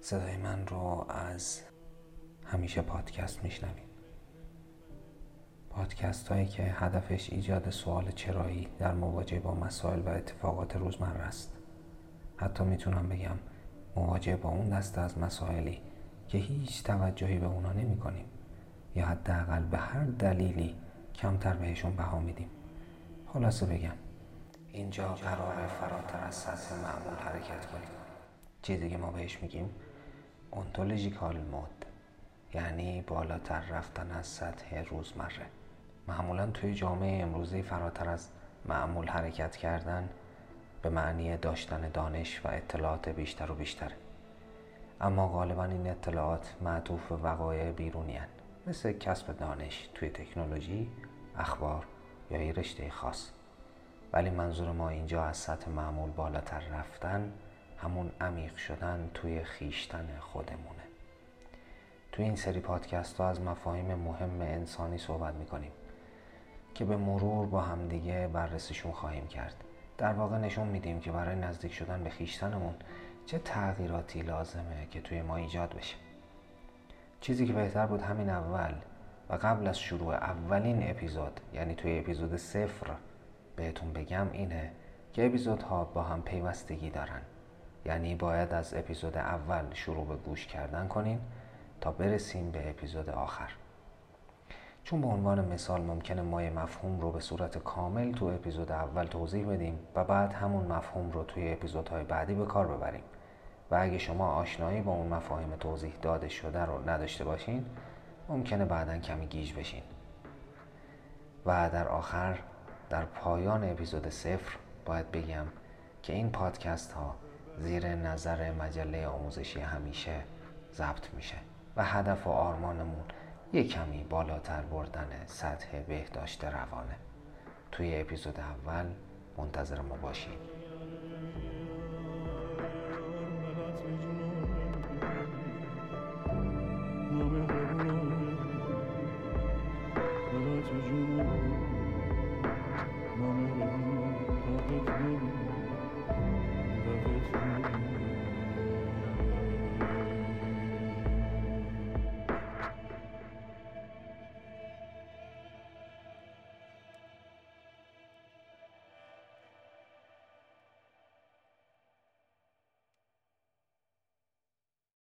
صدای من رو از همیشه پادکست میشنوید. پادکست هایی که هدفش ایجاد سوال چرایی در مواجهه با مسائل و اتفاقات روزمره است. حتی می‌تونم بگم مواجهه با اون دسته از مسائلی که هیچ توجهی به اونا نمی کنیم یا حداقل به هر دلیلی کمتر بهشون بها میدیم. خلاصه بگم اینجا قرار فراتر از سطح معمول حرکت کنیم. چیزی که ما بهش میگیم اونتولوژیکال مود یعنی بالاتر رفتن از سطح روزمره. معمولا توی جامعه امروزی فراتر از معمول حرکت کردن به معنی داشتن دانش و اطلاعات بیشتر و بیشتره. اما غالبا این اطلاعات معطوف به وقایع بیرونی هن. مثل کسب دانش توی تکنولوژی، اخبار یا یه رشته خاص. ولی منظور ما اینجا از سطح معمول بالاتر رفتن همون عمیق شدن توی خیشتن خودمونه. توی این سری پادکست ها از مفاهیم مهم انسانی صحبت می‌کنیم که به مرور با همدیگه بررسیشون خواهیم کرد. در واقع نشون میدیم که برای نزدیک شدن به خیشتنمون چه تغییراتی لازمه که توی ما ایجاد بشه. چیزی که بهتر بود همین اول و قبل از شروع اولین اپیزود یعنی توی اپیزود صفر بهتون بگم اینه که اپیزودها با هم پیوستگی دارن. یعنی باید از اپیزود اول شروع به گوش کردن کنین تا برسیم به اپیزود آخر. چون به عنوان مثال ممکنه ما یه مفهوم رو به صورت کامل تو اپیزود اول توضیح بدیم و بعد همون مفهوم رو توی اپیزودهای بعدی به کار ببریم. و اگه شما آشنایی با اون مفاهیم توضیح داده شده رو نداشته باشین ممکنه بعدا کمی گیج بشین. و در آخر در پایان اپیزود صفر باید بگم که این پادکست ها زیر نظر مجله آموزشی همیشه ضبط میشه و هدف و آرمانمون یک کمی بالاتر بردن سطح بهداشت روانه. توی اپیزود اول منتظر ما باشید. Thank you.